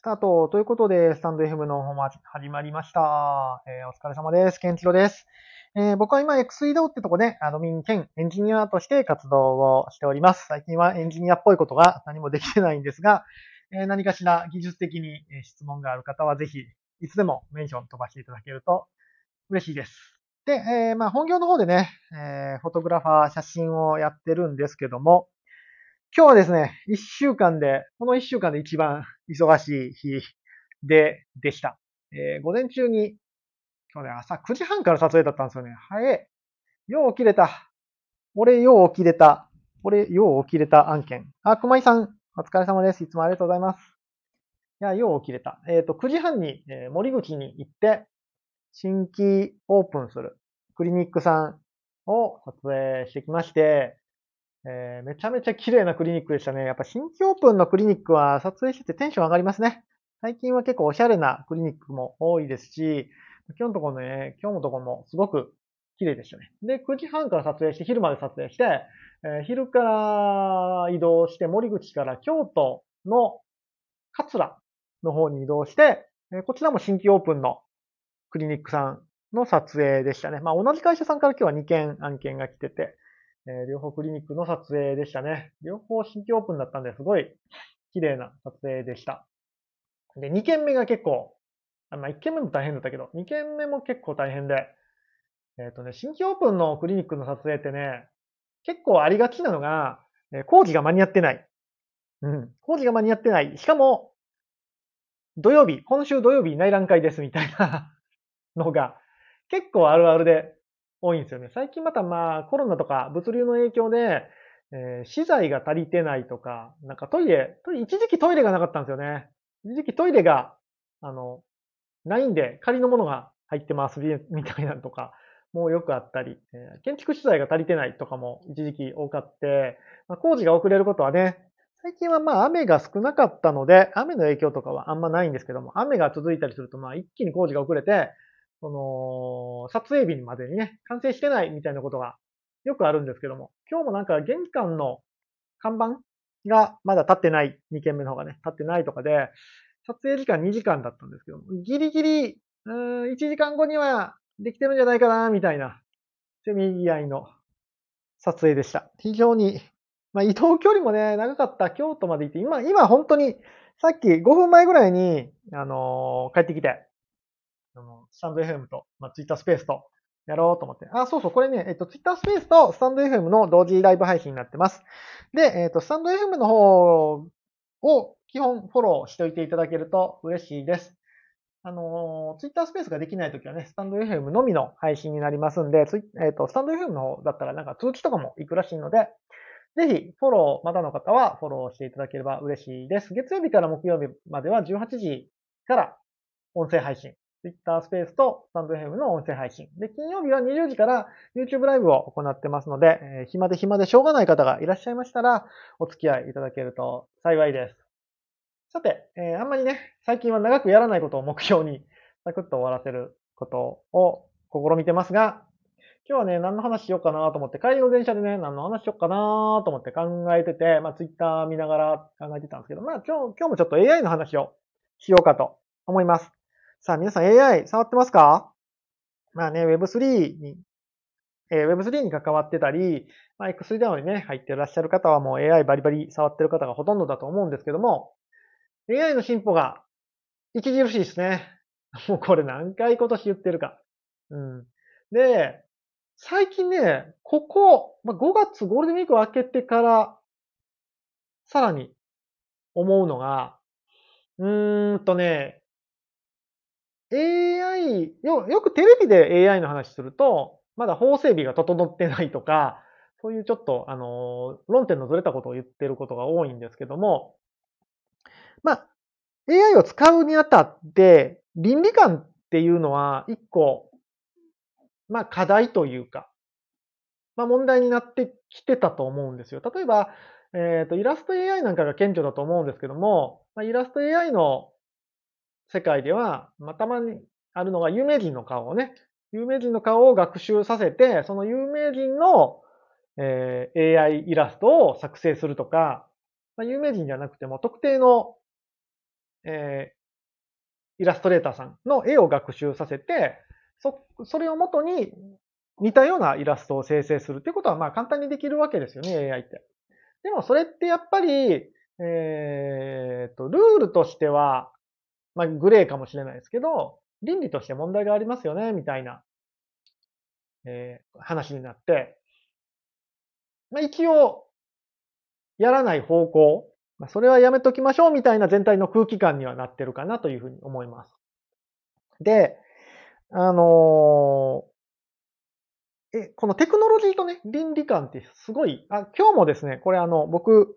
スタートということで、スタンド FM の方も始まりました。えーお疲れ様です。ケンチロです。えー僕は今 X 移動ってとこでアドミン兼エンジニアとして活動をしております。最近はエンジニアっぽいことが何もできてないんですが、えー何かしら技術的に質問がある方はぜひ、いつでもメンション飛ばしていただけると嬉しいです。で、えまあ本業の方でね、えフォトグラファー、写真をやってるんですけども、今日はですね、一週間で、この一週間で一番忙しい日で、でした。えー午前中に、今日ね、朝9時半から撮影だったんですよね。早い。よう起きれた。俺、よう起きれた。俺、よう起きれた案件。あ、熊井さん、お疲れ様です。いつもありがとうございます。いや、よう起きれた。えっ、と、9時半に、えー森口に行って、新規オープンするクリニックさんを撮影してきまして、えーめちゃめちゃ綺麗なクリニックでしたね。やっぱ新規オープンのクリニックは撮影しててテンション上がりますね。最近は結構おしゃれなクリニックも多いですし、今日のところね、今日のところもすごく綺麗でしたね。で、9時半から撮影して、昼まで撮影して、えー昼から移動して、森口から京都の桂の方に移動して、えこちらも新規オープンのクリニックさんの撮影でしたね。まあ同じ会社さんから今日は2件案件が来てて、え両方クリニックの撮影でしたね。両方新規オープンだったんですごい綺麗な撮影でした。で、2件目が結構、あまあ1件目も大変だったけど、2件目も結構大変で、えっ、とね、新規オープンのクリニックの撮影ってね、結構ありがちなのが、え工事が間に合ってない。うん。工事が間に合ってない。しかも、土曜日、今週土曜日内覧会ですみたいなのが結構あるあるで多いんですよね。最近またまあコロナとか物流の影響で、えー資材が足りてないとか、なんかトイレ、一時期トイレがなかったんですよね。一時期トイレが、あの、ないんで仮のものが入ってますみたいなのとか、もうよくあったり、えー建築資材が足りてないとかも一時期多かって、まあ、工事が遅れることはね、最近はまあ雨が少なかったので、雨の影響とかはあんまないんですけども、雨が続いたりするとまあ一気に工事が遅れて、その、撮影日までにね、完成してないみたいなことがよくあるんですけども、今日もなんか玄関の看板がまだ立ってない、2件目の方がね、立ってないとかで、撮影時間2時間だったんですけども、ギリギリ、うん、1時間後にはできてるんじゃないかな、みたいな、せめぎ合いの撮影でした。非常に、まあ移動距離もね、長かった京都まで行って、今、今本当に、さっき5分前ぐらいに、あのー帰ってきて、あの、スタンド FM と、まあ、ツイッタースペースと、やろうと思って。あ、そうそう、これね、えっと、ツイッタースペースとスタンド FM の同時ライブ配信になってます。で、えっと、スタンド FM の方を基本フォローしておいていただけると嬉しいです。あのツイッタースペースができないときはね、スタンド FM のみの配信になりますんで、ツイえっと、スタンド FM の方だったらなんか通知とかも行くらしいので、ぜひ、フォロー、まだの方はフォローしていただければ嬉しいです。月曜日から木曜日までは18時から音声配信。Twitter スペースとスタンド FM の音声配信。で、金曜日は20時から YouTube ライブを行ってますので、えー暇で暇でしょうがない方がいらっしゃいましたら、お付き合いいただけると幸いです。さて、えーあんまりね、最近は長くやらないことを目標に、サクッと終わらせることを試みてますが、今日はね、何の話しようかなと思って、帰りの電車でね、何の話しようかなと思って考えてて、まあ、ツイッター見ながら考えてたんですけど、まあ、今日、今日もちょっと AI の話をしようかと思います。さあ、皆さん AI 触ってますか？まあね、Web3 に、えー Web3 に関わってたり、まあ、X ダウンにね、入ってらっしゃる方はもう AI バリバリ触ってる方がほとんどだと思うんですけども、AI の進歩が著しいですね。もうこれ何回今年言ってるか。うん。で、最近ね、ここ、まあ、5月ゴールデンウィークを明けてから、さらに思うのが、うーんとね、AI、よ、よくテレビで AI の話すると、まだ法整備が整ってないとか、そういうちょっと、あの、論点のずれたことを言ってることが多いんですけども、まあ、AI を使うにあたって、倫理観っていうのは一個、まあ課題というか、まあ問題になってきてたと思うんですよ。例えば、えっ、と、イラスト AI なんかが顕著だと思うんですけども、まあ、イラスト AI の世界では、まあ、たまにあるのが有名人の顔をね、有名人の顔を学習させて、その有名人の、えー AI イラストを作成するとか、まあ、有名人じゃなくても特定のえー、イラストレーターさんの絵を学習させて、そ、それをもとに似たようなイラストを生成するってことはまあ簡単にできるわけですよね、AI って。でもそれってやっぱり、えー、と、ルールとしては、まあグレーかもしれないですけど、倫理として問題がありますよね、みたいな、えー、話になって、まあ一応、やらない方向、まあ、それはやめときましょうみたいな全体の空気感にはなってるかなというふうに思います。で、あのー、え、このテクノロジーとね、倫理観ってすごい、あ、今日もですね、これあの、僕、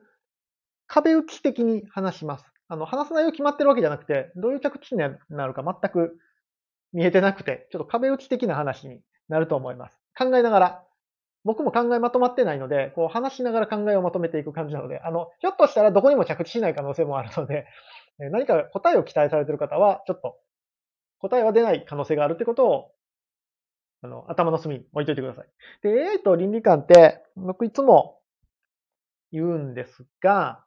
壁打ち的に話します。あの、話す内容決まってるわけじゃなくて、どういう着地になるか全く見えてなくて、ちょっと壁打ち的な話になると思います。考えながら。僕も考えまとまってないので、こう話しながら考えをまとめていく感じなので、あの、ひょっとしたらどこにも着地しない可能性もあるので、何か答えを期待されてる方は、ちょっと答えは出ない可能性があるってことを、あの、頭の隅に置いといてください。で、AI と倫理観って、僕いつも言うんですが、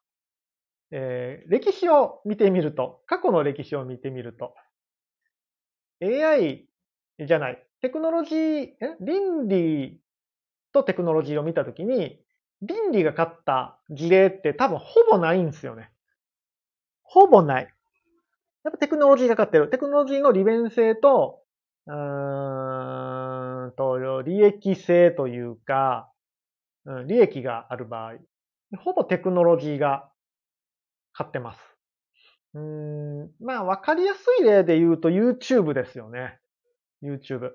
えー、歴史を見てみると、過去の歴史を見てみると、AI じゃない、テクノロジー、倫理とテクノロジーを見たときに、倫理が勝った事例って多分ほぼないんですよね。ほぼない。やっぱテクノロジーが勝ってる。テクノロジーの利便性と、うーんと、利益性というか、うん、利益がある場合、ほぼテクノロジーが買ってます。うん、まあ、わかりやすい例で言うと YouTube ですよね。YouTube。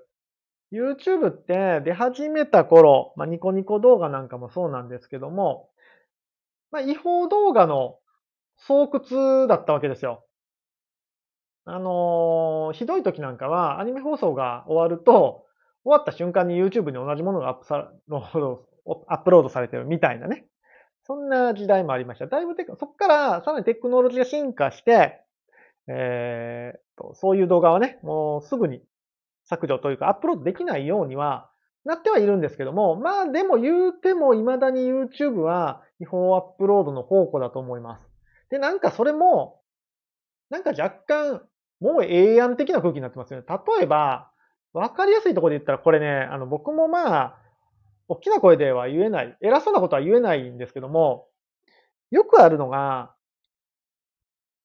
YouTube って出始めた頃、まあ、ニコニコ動画なんかもそうなんですけども、まあ、違法動画の巣窟だったわけですよ。あのー、ひどい時なんかはアニメ放送が終わると、終わった瞬間に YouTube に同じものがアップさ アップロードされてるみたいなね。そんな時代もありました。だいぶテク、そこからさらにテクノロジーが進化して、えー、と、そういう動画はね、もうすぐに削除というかアップロードできないようにはなってはいるんですけども、まあでも言うても未だに YouTube は違法アップロードの宝庫だと思います。で、なんかそれも、なんか若干、もう永遠的な空気になってますよね。例えば、わかりやすいところで言ったら、これね、あの、僕もまあ、大きな声では言えない、偉そうなことは言えないんですけども、よくあるのが、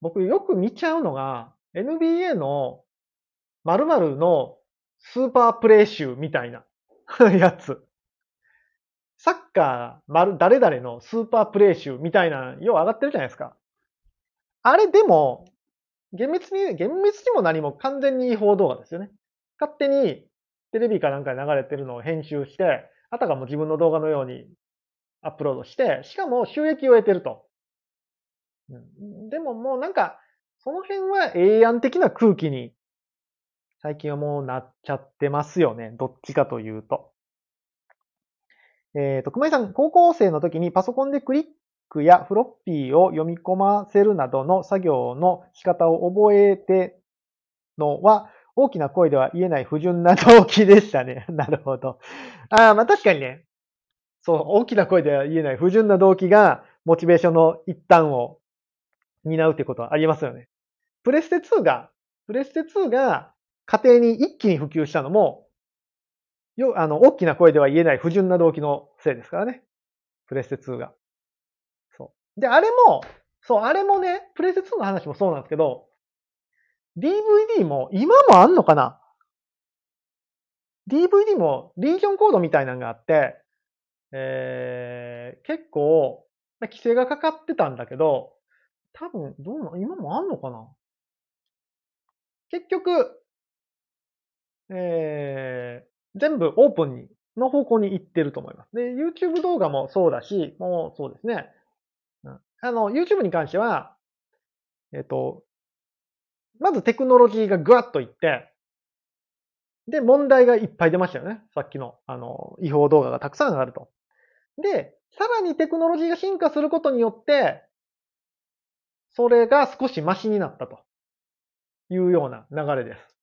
僕よく見ちゃうのが、NBA の〇〇のスーパープレイ集みたいな やつ。サッカー、丸、誰々のスーパープレイ集みたいな、よう上がってるじゃないですか。あれでも、厳密に、厳密にも何も完全に違法動画ですよね。勝手にテレビかなんかで流れてるのを編集して、あたかも自分の動画のようにアップロードして、しかも収益を得てると。うん、でももうなんか、その辺は永遠的な空気に最近はもうなっちゃってますよね。どっちかというと。えっ、ー、と、熊井さん、高校生の時にパソコンでクリックやフロッピーを読み込ませるなどの作業の仕方を覚えてのは、大きな声では言えない不純な動機でしたね。なるほど。ああ、まあ確かにね。そう、大きな声では言えない不純な動機が、モチベーションの一端を担うってことはありますよね。プレステ2が、プレステ2が家庭に一気に普及したのも、よ、あの、大きな声では言えない不純な動機のせいですからね。プレステ2が。そう。で、あれも、そう、あれもね、プレステ2の話もそうなんですけど、DVD も今もあんのかな ?DVD もリージョンコードみたいなのがあって、えー、結構、規制がかかってたんだけど、多分、どうな、今もあんのかな？結局、えー、全部オープンに、の方向に行ってると思います。で、YouTube 動画もそうだし、もうそうですね。あの、YouTube に関しては、えっ、ー、と、まずテクノロジーがぐわっといって、で、問題がいっぱい出ましたよね。さっきの、あの、違法動画がたくさんあると。で、さらにテクノロジーが進化することによって、それが少しマシになったというような流れです。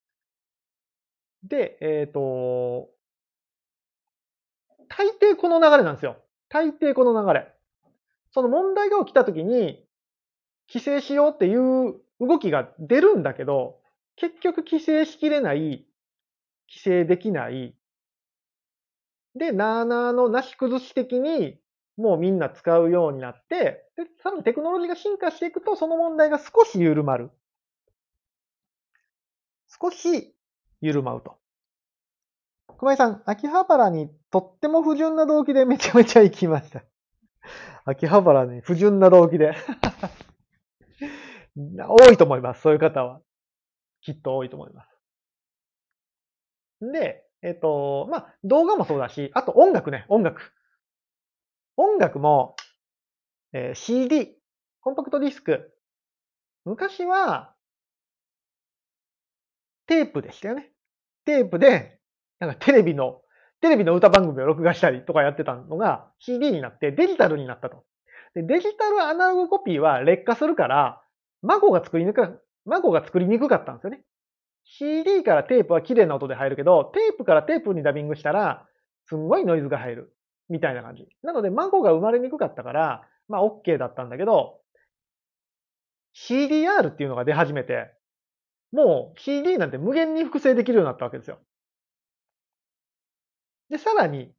で、えっ、ー、と、大抵この流れなんですよ。大抵この流れ。その問題が起きたときに、規制しようっていう動きが出るんだけど、結局規制しきれない、規制できない、で、なーなーのなし崩し的にもうみんな使うようになって、で、さらにテクノロジーが進化していくと、その問題が少し緩まる。少し緩まうと。熊井さん、秋葉原にとっても不純な動機でめちゃめちゃ行きました。秋葉原に不純な動機で多いと思います。そういう方は。きっと多いと思います。で、えっ、と、まあ、動画もそうだし、あと音楽ね、音楽。音楽も、えー、CD、コンパクトディスク。昔は、テープでしたよね。テープで、なんかテレビの、テレビの歌番組を録画したりとかやってたのが CD になってデジタルになったと。でデジタルアナログコピーは劣化するから、孫が作りにく孫が作りにくかったんですよね。CD からテープは綺麗な音で入るけど、テープからテープにダビングしたら、すんごいノイズが入る。みたいな感じ。なので、孫が生まれにくかったから、まあ OK だったんだけど、CDR っていうのが出始めて、もう CD なんて無限に複製できるようになったわけですよ。で、さらに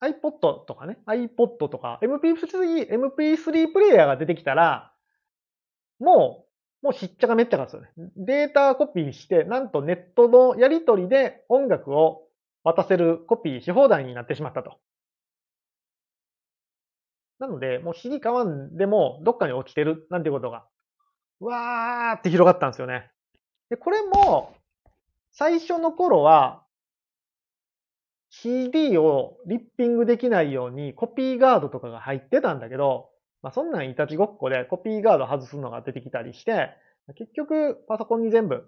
iPod とかね、iPod とか MP3、MP3 プレイヤーが出てきたら、もう、もうしっちゃかめっちゃかですよね。データコピーして、なんとネットのやり取りで音楽を渡せるコピーし放題になってしまったと。なので、もう CD 買わんでもどっかに落ちてるなんていうことが、わーって広がったんですよね。で、これも、最初の頃は、CD をリッピングできないようにコピーガードとかが入ってたんだけど、まあそんなんいたちごっこでコピーガード外すのが出てきたりして、結局パソコンに全部、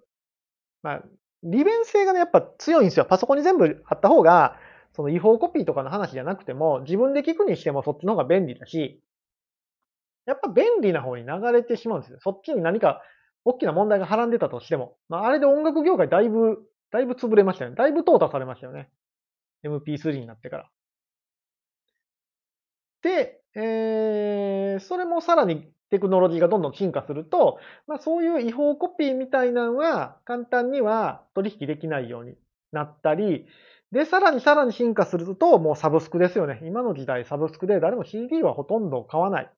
まあ利便性がね、やっぱ強いんですよ。パソコンに全部貼った方が、その違法コピーとかの話じゃなくても、自分で聞くにしてもそっちの方が便利だし、やっぱ便利な方に流れてしまうんですよ。そっちに何か大きな問題がはらんでたとしても。まあ、あれで音楽業界だいぶ、だいぶ潰れましたよね。だいぶ淘汰されましたよね。MP3 になってから。で、えー、それもさらにテクノロジーがどんどん進化すると、まあそういう違法コピーみたいなのは簡単には取引できないようになったり、で、さらにさらに進化すると、もうサブスクですよね。今の時代サブスクで誰も CD はほとんど買わない。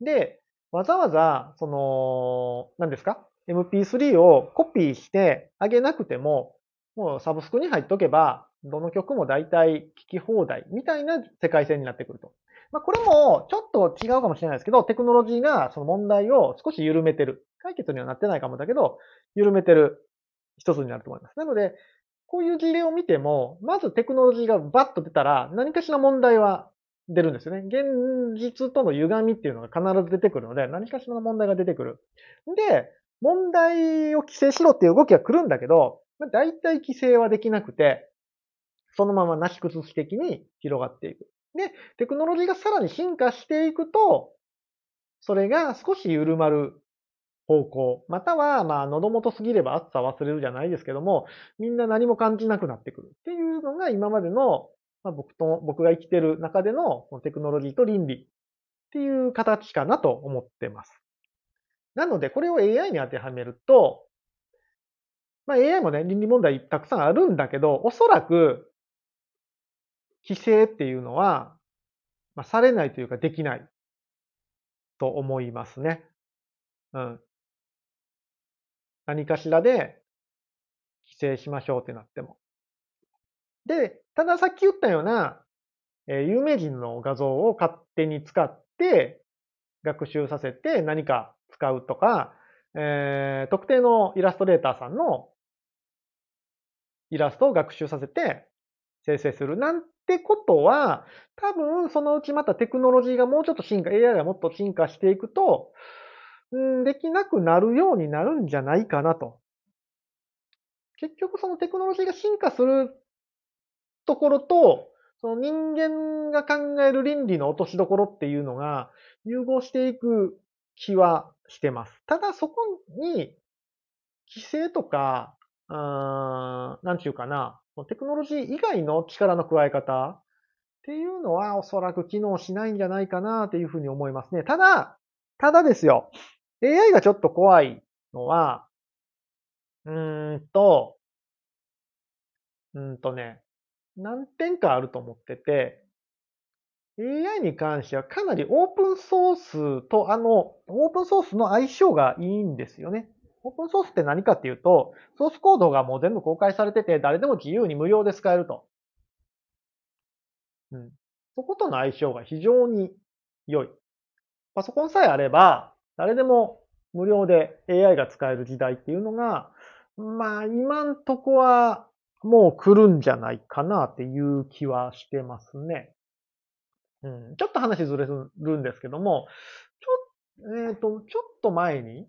で、わざわざ、その、何ですか ?MP3 をコピーしてあげなくても、もうサブスクに入っとけば、どの曲も大体聴き放題みたいな世界線になってくると。まあ、これもちょっと違うかもしれないですけど、テクノロジーがその問題を少し緩めてる。解決にはなってないかもだけど、緩めてる一つになると思います。なので、こういう事例を見ても、まずテクノロジーがバッと出たら、何かしら問題は出るんですよね。現実との歪みっていうのが必ず出てくるので、何かしらの問題が出てくる。で、問題を規制しろっていう動きが来るんだけど、大体規制はできなくて、そのままなし崩し的に広がっていく。で、テクノロジーがさらに進化していくと、それが少し緩まる方向。または、まあ、喉元すぎれば暑さ忘れるじゃないですけども、みんな何も感じなくなってくるっていうのが今までの、まあ、僕と、僕が生きてる中でのテクノロジーと倫理っていう形かなと思ってます。なので、これを AI に当てはめると、まあ、AI もね、倫理問題たくさんあるんだけど、おそらく、規制っていうのは、まあ、されないというかできないと思いますね。うん。何かしらで規制しましょうってなっても。で、たださっき言ったような、えー、有名人の画像を勝手に使って学習させて何か使うとか、えー、特定のイラストレーターさんのイラストを学習させて生成するなんってことは、多分そのうちまたテクノロジーがもうちょっと進化、AI がもっと進化していくと、うんできなくなるようになるんじゃないかなと。結局そのテクノロジーが進化するところと、その人間が考える倫理の落としどころっていうのが融合していく気はしてます。ただそこに規制とか、あなんちゅうかな、テクノロジー以外の力の加え方っていうのはおそらく機能しないんじゃないかなっていうふうに思いますね。ただ、ただですよ。AI がちょっと怖いのは、うーんと、うーんとね、何点かあると思ってて、AI に関してはかなりオープンソースとあの、オープンソースの相性がいいんですよね。オープンソースって何かっていうと、ソースコードがもう全部公開されてて、誰でも自由に無料で使えると。うん。そことの相性が非常に良い。パソコンさえあれば、誰でも無料で AI が使える時代っていうのが、まあ今んとこはもう来るんじゃないかなっていう気はしてますね。うん、ちょっと話ずれるんですけども、ちょ、えっ、ー、と、ちょっと前に、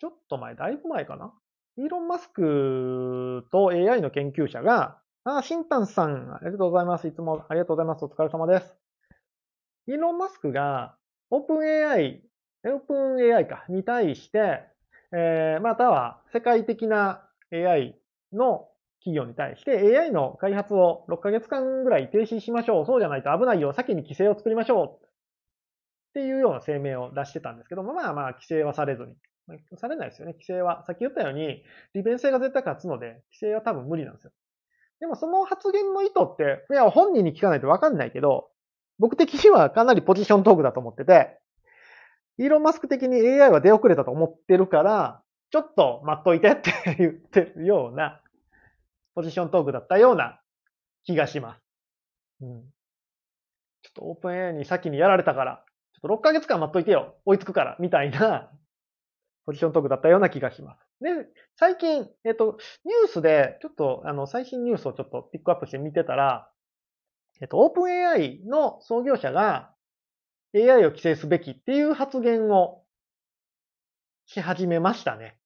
ちょっと前、だいぶ前かな？イーロン・マスクと AI の研究者が、あ、シンタンさん、ありがとうございます。いつもありがとうございます。お疲れ様です。イーロン・マスクが、オープン AI、オープン AI か、に対して、えー、または世界的な AI の企業に対して AI の開発を6ヶ月間ぐらい停止しましょう。そうじゃないと危ないよ。先に規制を作りましょう。っていうような声明を出してたんですけども、まあまあ規制はされずに。されないですよね。規制は。さっき言ったように、利便性が絶対勝つので、規制は多分無理なんですよ。でもその発言の意図って、いや、本人に聞かないとわかんないけど、僕的にはかなりポジショントークだと思ってて、イーロン・マスク的に AI は出遅れたと思ってるから、ちょっと待っといてって言ってるようなポジショントークだったような気がします。うん。ちょっとオープン AI に先にやられたから、ちょっと6ヶ月間待っといてよ。追いつくから。みたいなポジショントークだったような気がします。で、最近、えっ、と、ニュースで、ちょっと、あの、最新ニュースをちょっとピックアップして見てたら、えっと、オープン AI の創業者が AI を規制すべきっていう発言をし始めましたね。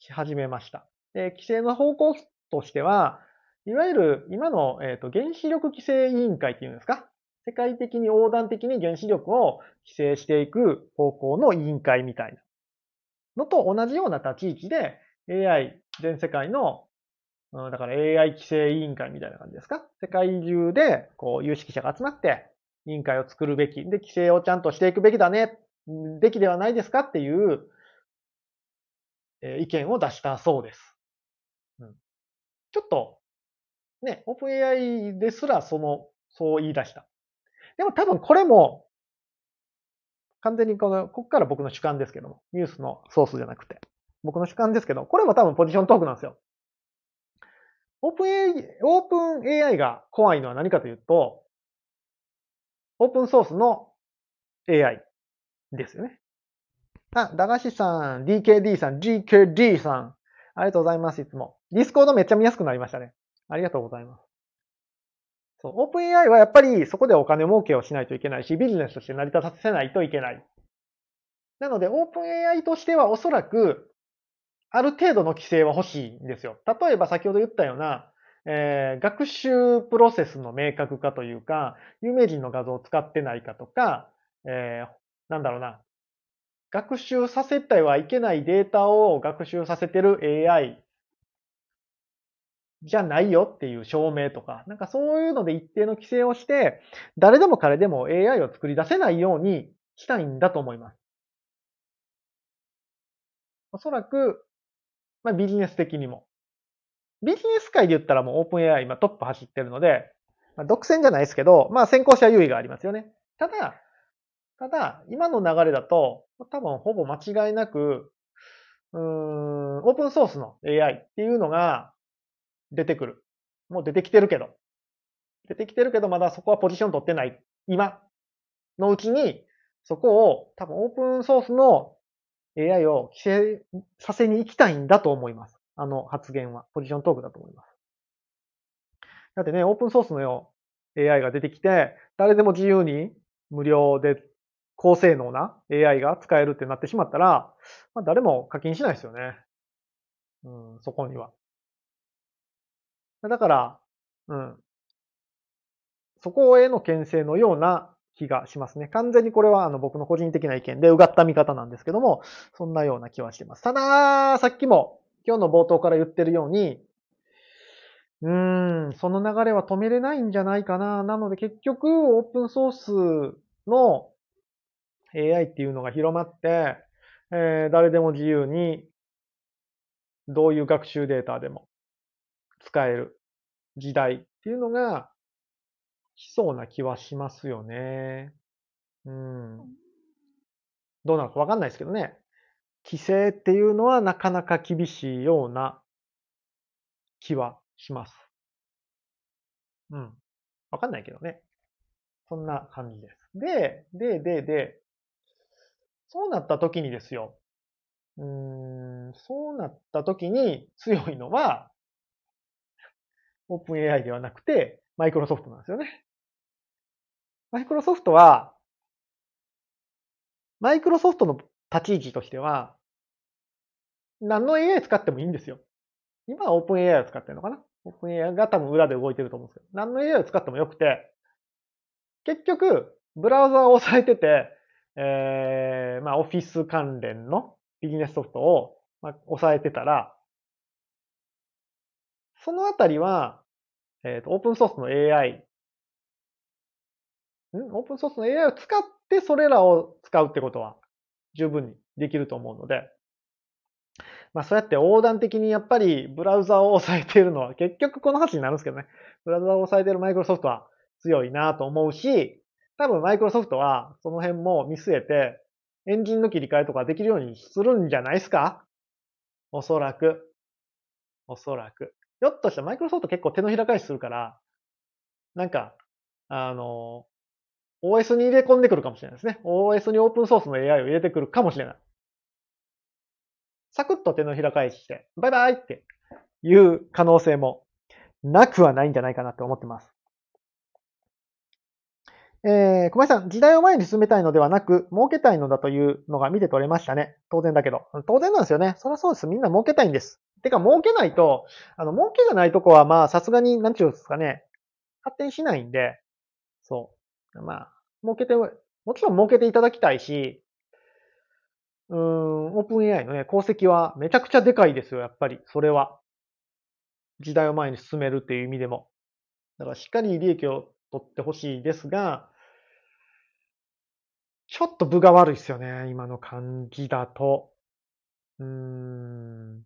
し始めました。で、規制の方向としては、いわゆる今の、えーと、原子力規制委員会っていうんですか？世界的に横断的に原子力を規制していく方向の委員会みたいなのと同じような立ち位置で AI 全世界の、うん、だから AI 規制委員会みたいな感じですか？世界中でこう有識者が集まって委員会を作るべき。で、規制をちゃんとしていくべきだね。べきではないですか？っていう、意見を出したそうです。うんちょっと、ね、オープン AI ですらその、そう言い出した。でも多分これも、完全にこの、ここから僕の主観ですけども、ニュースのソースじゃなくて、僕の主観ですけど、これも多分ポジショントークなんですよ。オープン AI、オープン AI が怖いのは何かというと、オープンソースの AI ですよね。あ、駄菓子さん、DKD さん、GKD さん、ありがとうございます、いつも。 Discord めっちゃ見やすくなりましたね。ありがとうございます。そう、オープン AI はやっぱりそこでお金儲けをしないといけないし、ビジネスとして成り立たせないといけない。なので、オープン AI としてはおそらく、ある程度の規制は欲しいんですよ。例えば先ほど言ったような、えー、学習プロセスの明確化というか、有名人の画像を使ってないかとか、えー、なんだろうな、学習させてはいけないデータを学習させてる AI じゃないよっていう証明とか、なんかそういうので一定の規制をして、誰でも彼でも AI を作り出せないようにしたいんだと思います。おそらく、まあビジネス的にも。ビジネス界で言ったらもうオープン AI 今トップ走ってるので、まあ、独占じゃないですけど、まあ先行者優位がありますよね。ただ、ただ、今の流れだと、多分ほぼ間違いなく、うーん、オープンソースの AI っていうのが出てくる。もう出てきてるけど。出てきてるけど、まだそこはポジション取ってない。今のうちに、そこを多分オープンソースの AI を規制させに行きたいんだと思います。あの発言は。ポジショントークだと思います。だってね、オープンソースのよう AI が出てきて、誰でも自由に無料で高性能な AI が使えるってなってしまったら、まあ、誰も課金しないですよね。うん、そこには。だから、うん。そこへの牽制のような気がしますね。完全にこれはあの僕の個人的な意見でうがった見方なんですけども、そんなような気はしてます。ただ、さっきも今日の冒頭から言ってるように、うーん、その流れは止めれないんじゃないかな。なので結局、オープンソースの AI っていうのが広まって、えー、誰でも自由にどういう学習データでも使える時代っていうのが来そうな気はしますよね。うん。どうなのかわかんないですけどね。規制っていうのはなかなか厳しいような気はします。うん。わかんないけどね。そんな感じです。で、で、で、で、そうなった時にですよ。うーん、そうなった時に強いのは、オープン AI ではなくて、マイクロソフトなんですよね。マイクロソフトは、マイクロソフトの立ち位置としては、何の AI 使ってもいいんですよ。今はオープン AI を使ってるのかな？オープン AI が多分裏で動いてると思うんですけど、何の AI を使ってもよくて、結局、ブラウザーを押さえてて、えー、まあ、オフィス関連のビジネスソフトを、まあ、押さえてたら、そのあたりは、えっ、ー、と、オープンソースの AI、ん？オープンソースの AI を使ってそれらを使うってことは十分にできると思うので、まあそうやって横断的にやっぱりブラウザを押さえているのは結局この話になるんですけどね。ブラウザを押さえているマイクロソフトは強いなと思うし、多分マイクロソフトはその辺も見据えてエンジンの切り替えとかできるようにするんじゃないですか？おそらく。おそらく。ひょっとしたらマイクロソフト結構手のひら返しするから、なんか、あの、OS に入れ込んでくるかもしれないですね。OS にオープンソースの AI を入れてくるかもしれない。サクッと手のひら返しして、バイバイっていう可能性もなくはないんじゃないかなって思ってます。えー、小林さん、時代を前に進めたいのではなく、儲けたいのだというのが見て取れましたね。当然だけど。当然なんですよね。そりゃそうです。みんな儲けたいんです。てか、儲けないと、あの、儲けがないとこは、まあ、さすがに、なんちゅうんですかね、発展しないんで、そう。まあ、儲けて、もちろん儲けていただきたいし、うーん、オープン AI のね、功績はめちゃくちゃでかいですよ、やっぱり。それは。時代を前に進めるっていう意味でも。だからしっかり利益を取ってほしいですが、ちょっと分が悪いですよね、今の感じだと。うーん。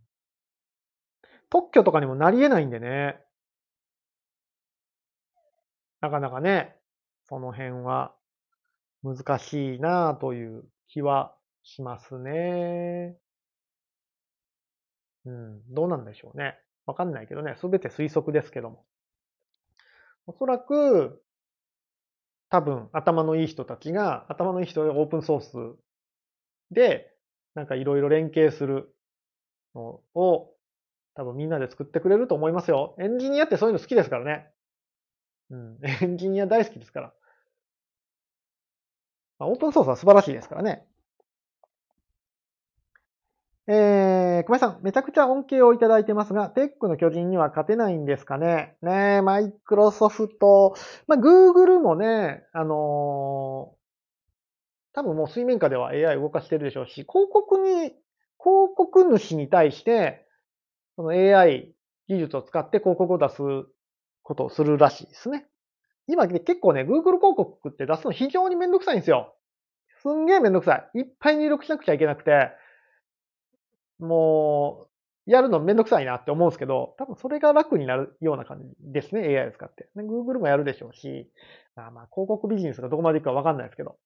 特許とかにもなり得ないんでね。なかなかね、その辺は難しいなという気はしますね。うん、どうなんでしょうね。わかんないけどね、すべて推測ですけども。おそらく、多分頭のいい人たちが、頭のいい人がオープンソースで、なんかいろいろ連携するのを多分みんなで作ってくれると思いますよ。エンジニアってそういうの好きですからね。うん。エンジニア大好きですから。まあ、オープンソースは素晴らしいですからね。えー、小林さん、めちゃくちゃ恩恵をいただいてますが、テックの巨人には勝てないんですかね。ねマイクロソフト、まあ、グーグルもね、あのー、多分もう水面下では AI 動かしてるでしょうし、広告に、広告主に対して、その AI 技術を使って広告を出すことをするらしいですね。今結構ね、Google 広告って出すの非常にめんどくさいんですよ。すんげえめんどくさい。いっぱい入力しなくちゃいけなくて、もう、やるのめんどくさいなって思うんですけど、多分それが楽になるような感じですね、AI を使って。Google もやるでしょうし、まあまあ、広告ビジネスがどこまでいくかわかんないですけど。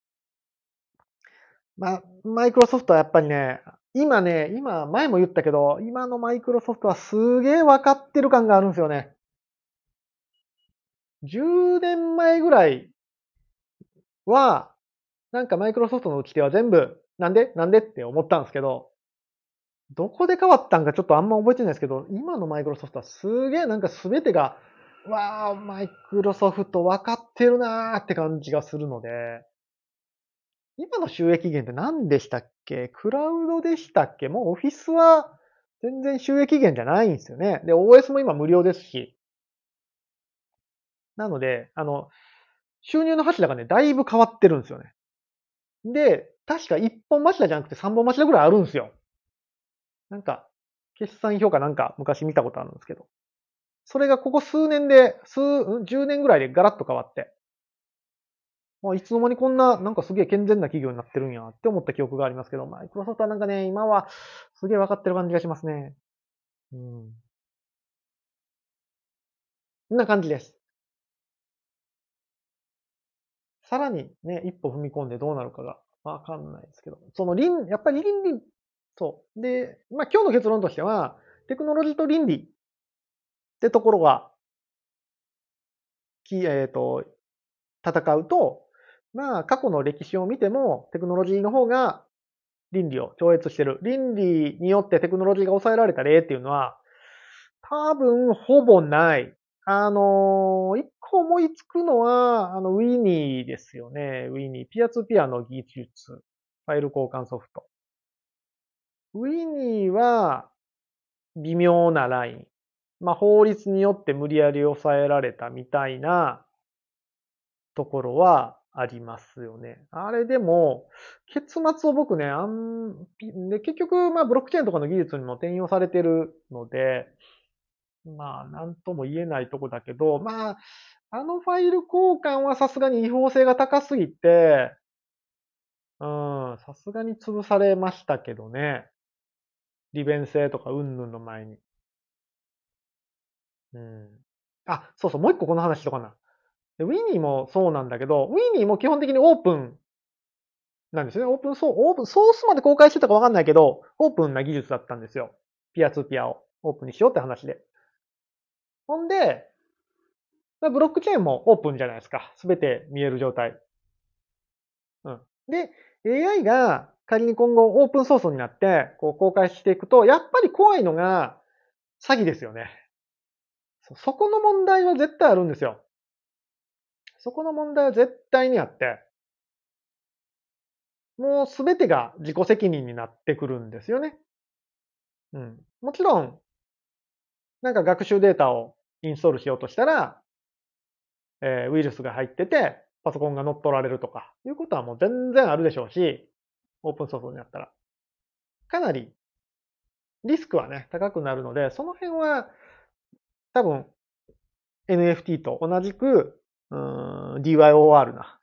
まあ、マイクロソフトはやっぱりね、今ね、今、前も言ったけど、今のマイクロソフトはすげえ分かってる感があるんですよね。10年前ぐらいは、なんかマイクロソフトの打ち手は全部、なんで？なんで？って思ったんですけど、どこで変わったんかちょっとあんま覚えてないですけど、今のマイクロソフトはすげえなんかすべてが、わあ、マイクロソフト分かってるなーって感じがするので、今の収益源って何でしたっけ？クラウドでしたっけ？もうオフィスは全然収益源じゃないんですよね。で、OS も今無料ですし。なので、あの、収入の柱がね、だいぶ変わってるんですよね。で、確か1本柱じゃなくて3本柱ぐらいあるんですよ。なんか、決算評価なんか昔見たことあるんですけど。それがここ数年で、数、10年ぐらいでガラッと変わって。まあ、いつの間にこんな、なんかすげえ健全な企業になってるんやって思った記憶がありますけど、マイクロソフトはなんかね、今はすげえ分かってる感じがしますね。うん。こんな感じです。さらにね、一歩踏み込んでどうなるかがわかんないですけど、その倫、やっぱり倫理、そう。で、まあ今日の結論としては、テクノロジーと倫理ってところが、き、えっ、ー、と、戦うと、まあ過去の歴史を見ても、テクノロジーの方が倫理を超越してる。倫理によってテクノロジーが抑えられた例っていうのは、多分ほぼない。あの、一個思いつくのは、あの、ウィニーですよね。ウィニー。ピアツピアの技術。ファイル交換ソフト。ウィニーは、微妙なライン。まあ、法律によって無理やり抑えられたみたいなところはありますよね。あれでも、結末を僕ね、あん、で結局、まあ、ブロックチェーンとかの技術にも転用されてるので、まあ、なんとも言えないとこだけど、まあ、あのファイル交換はさすがに違法性が高すぎて、うん、さすがに潰されましたけどね。利便性とかうんぬんの前に。うん。あ、そうそう、もう一個この話とかな。でウィニーもそうなんだけど、ウィニーも基本的にオープンなんですね。オープンソース、オープンソースまで公開してたかわかんないけど、オープンな技術だったんですよ。ピアツーピアをオープンにしようって話で。ほんで、ブロックチェーンもオープンじゃないですか。すべて見える状態。うん。で、AI が仮に今後オープンソースになって、こう公開していくと、やっぱり怖いのが詐欺ですよね。そこの問題は絶対あるんですよ。そこの問題は絶対にあって、もうすべてが自己責任になってくるんですよね。うん。もちろん、なんか学習データをインストールしようとしたら、えー、ウイルスが入ってて、パソコンが乗っ取られるとか、いうことはもう全然あるでしょうし、オープンソースになったら。かなり、リスクはね、高くなるので、その辺は、多分、NFT と同じく、うん、DYOR な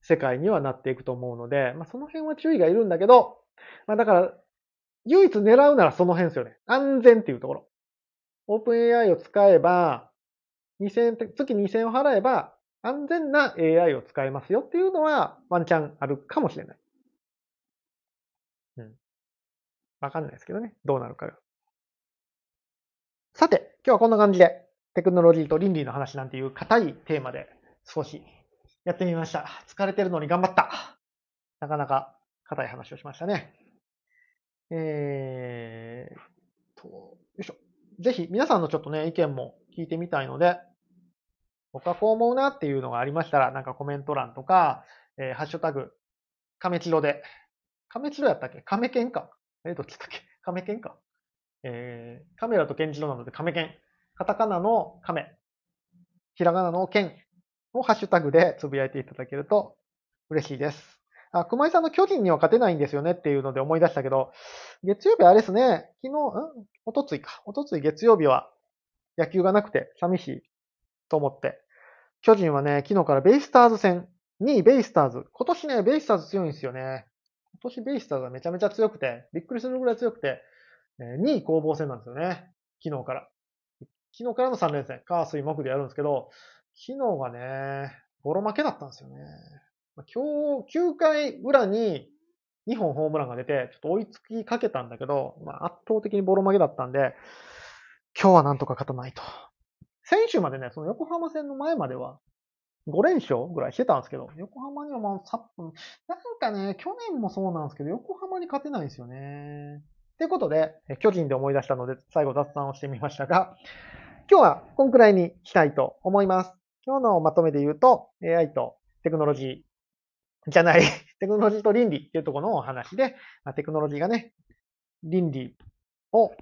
世界にはなっていくと思うので、まあ、その辺は注意がいるんだけど、まあ、だから、唯一狙うならその辺ですよね。安全っていうところ。オープン AI を使えば、2000月2000を払えば、安全な AI を使えますよっていうのは、ワンチャンあるかもしれない。うん。わかんないですけどね。どうなるかが。さて、今日はこんな感じで、テクノロジーと倫理の話なんていう硬いテーマで少しやってみました。疲れてるのに頑張った。なかなか硬い話をしましたね。えーと、よいしょ。ぜひ皆さんのちょっとね、意見も聞いてみたいので、僕はこう思うなっていうのがありましたら、なんかコメント欄とか、えー、ハッシュタグ、亀チロで、亀チロやったっけ？亀剣か。えー、どっちだっけ？亀剣か。えー、カメラとケンチロなので亀剣。カタカナの亀。ひらがなの剣をハッシュタグでつぶやいていただけると嬉しいです。あ、熊井さんの巨人には勝てないんですよねっていうので思い出したけど、月曜日あれですね、昨日、ん？おとついか。おとつい月曜日は野球がなくて寂しいと思って。巨人はね、昨日からベイスターズ戦、2位ベイスターズ。今年ね、ベイスターズ強いんですよね。今年ベイスターズはめちゃめちゃ強くて、びっくりするぐらい強くて、2位攻防戦なんですよね。昨日から。昨日からの3連戦、カー水木でやるんですけど、昨日がね、ボロ負けだったんですよね。今日、9回裏に2本ホームランが出て、ちょっと追いつきかけたんだけど、まあ、圧倒的にボロ負けだったんで、今日はなんとか勝たないと。先週までね、その横浜戦の前までは、5連勝ぐらいしてたんですけど、横浜にはもうさなんかね、去年もそうなんですけど、横浜に勝てないんですよね。ということで、巨人で思い出したので、最後雑談をしてみましたが、今日はこんくらいにしたいと思います。今日のまとめで言うと、AI とテクノロジーじゃない、テクノロジーと倫理っていうところのお話で、テクノロジーがね、倫理を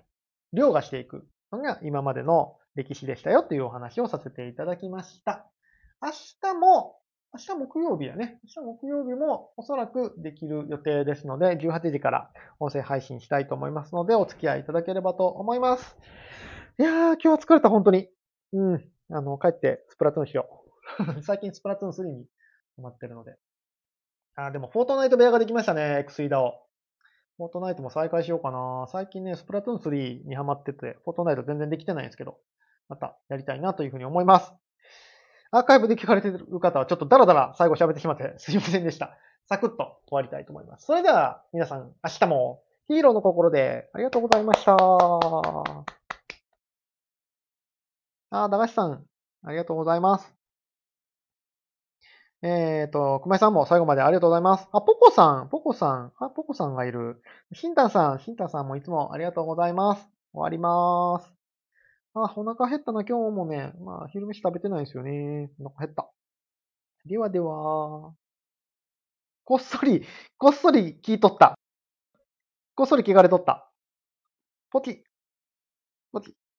凌駕していくのが今までの歴史でしたよというお話をさせていただきました。明日も、明日木曜日だね。明日木曜日もおそらくできる予定ですので、18時から音声配信したいと思いますので、お付き合いいただければと思います。いやー、今日は疲れた、本当に。うん。あの、帰ってスプラトゥーンしよう。最近スプラトゥーン3にハマってるので。あ、でも、フォートナイト部屋ができましたね、X イダを。フォートナイトも再開しようかな。最近ね、スプラトゥーン3にハマってて、フォートナイト全然できてないんですけど、またやりたいなというふうに思います。アーカイブで聞かれてる方はちょっとダラダラ最後喋ってしまってすいませんでした。サクッと終わりたいと思います。それでは皆さん明日もヒーローの心でありがとうございました。あ、駄菓子さん、ありがとうございます。えっ、ー、と、熊井さんも最後までありがとうございます。あ、ポコさん、ポコさん、あ、ポコさんがいる。シンタンさん、シンタンさんもいつもありがとうございます。終わりまーす。あ、お腹減ったな、今日もね。まあ、昼飯食べてないですよね。お腹減った。ではでは。こっそり、こっそり聞いとった。こっそり聞かれとった。ポチ。ポチ。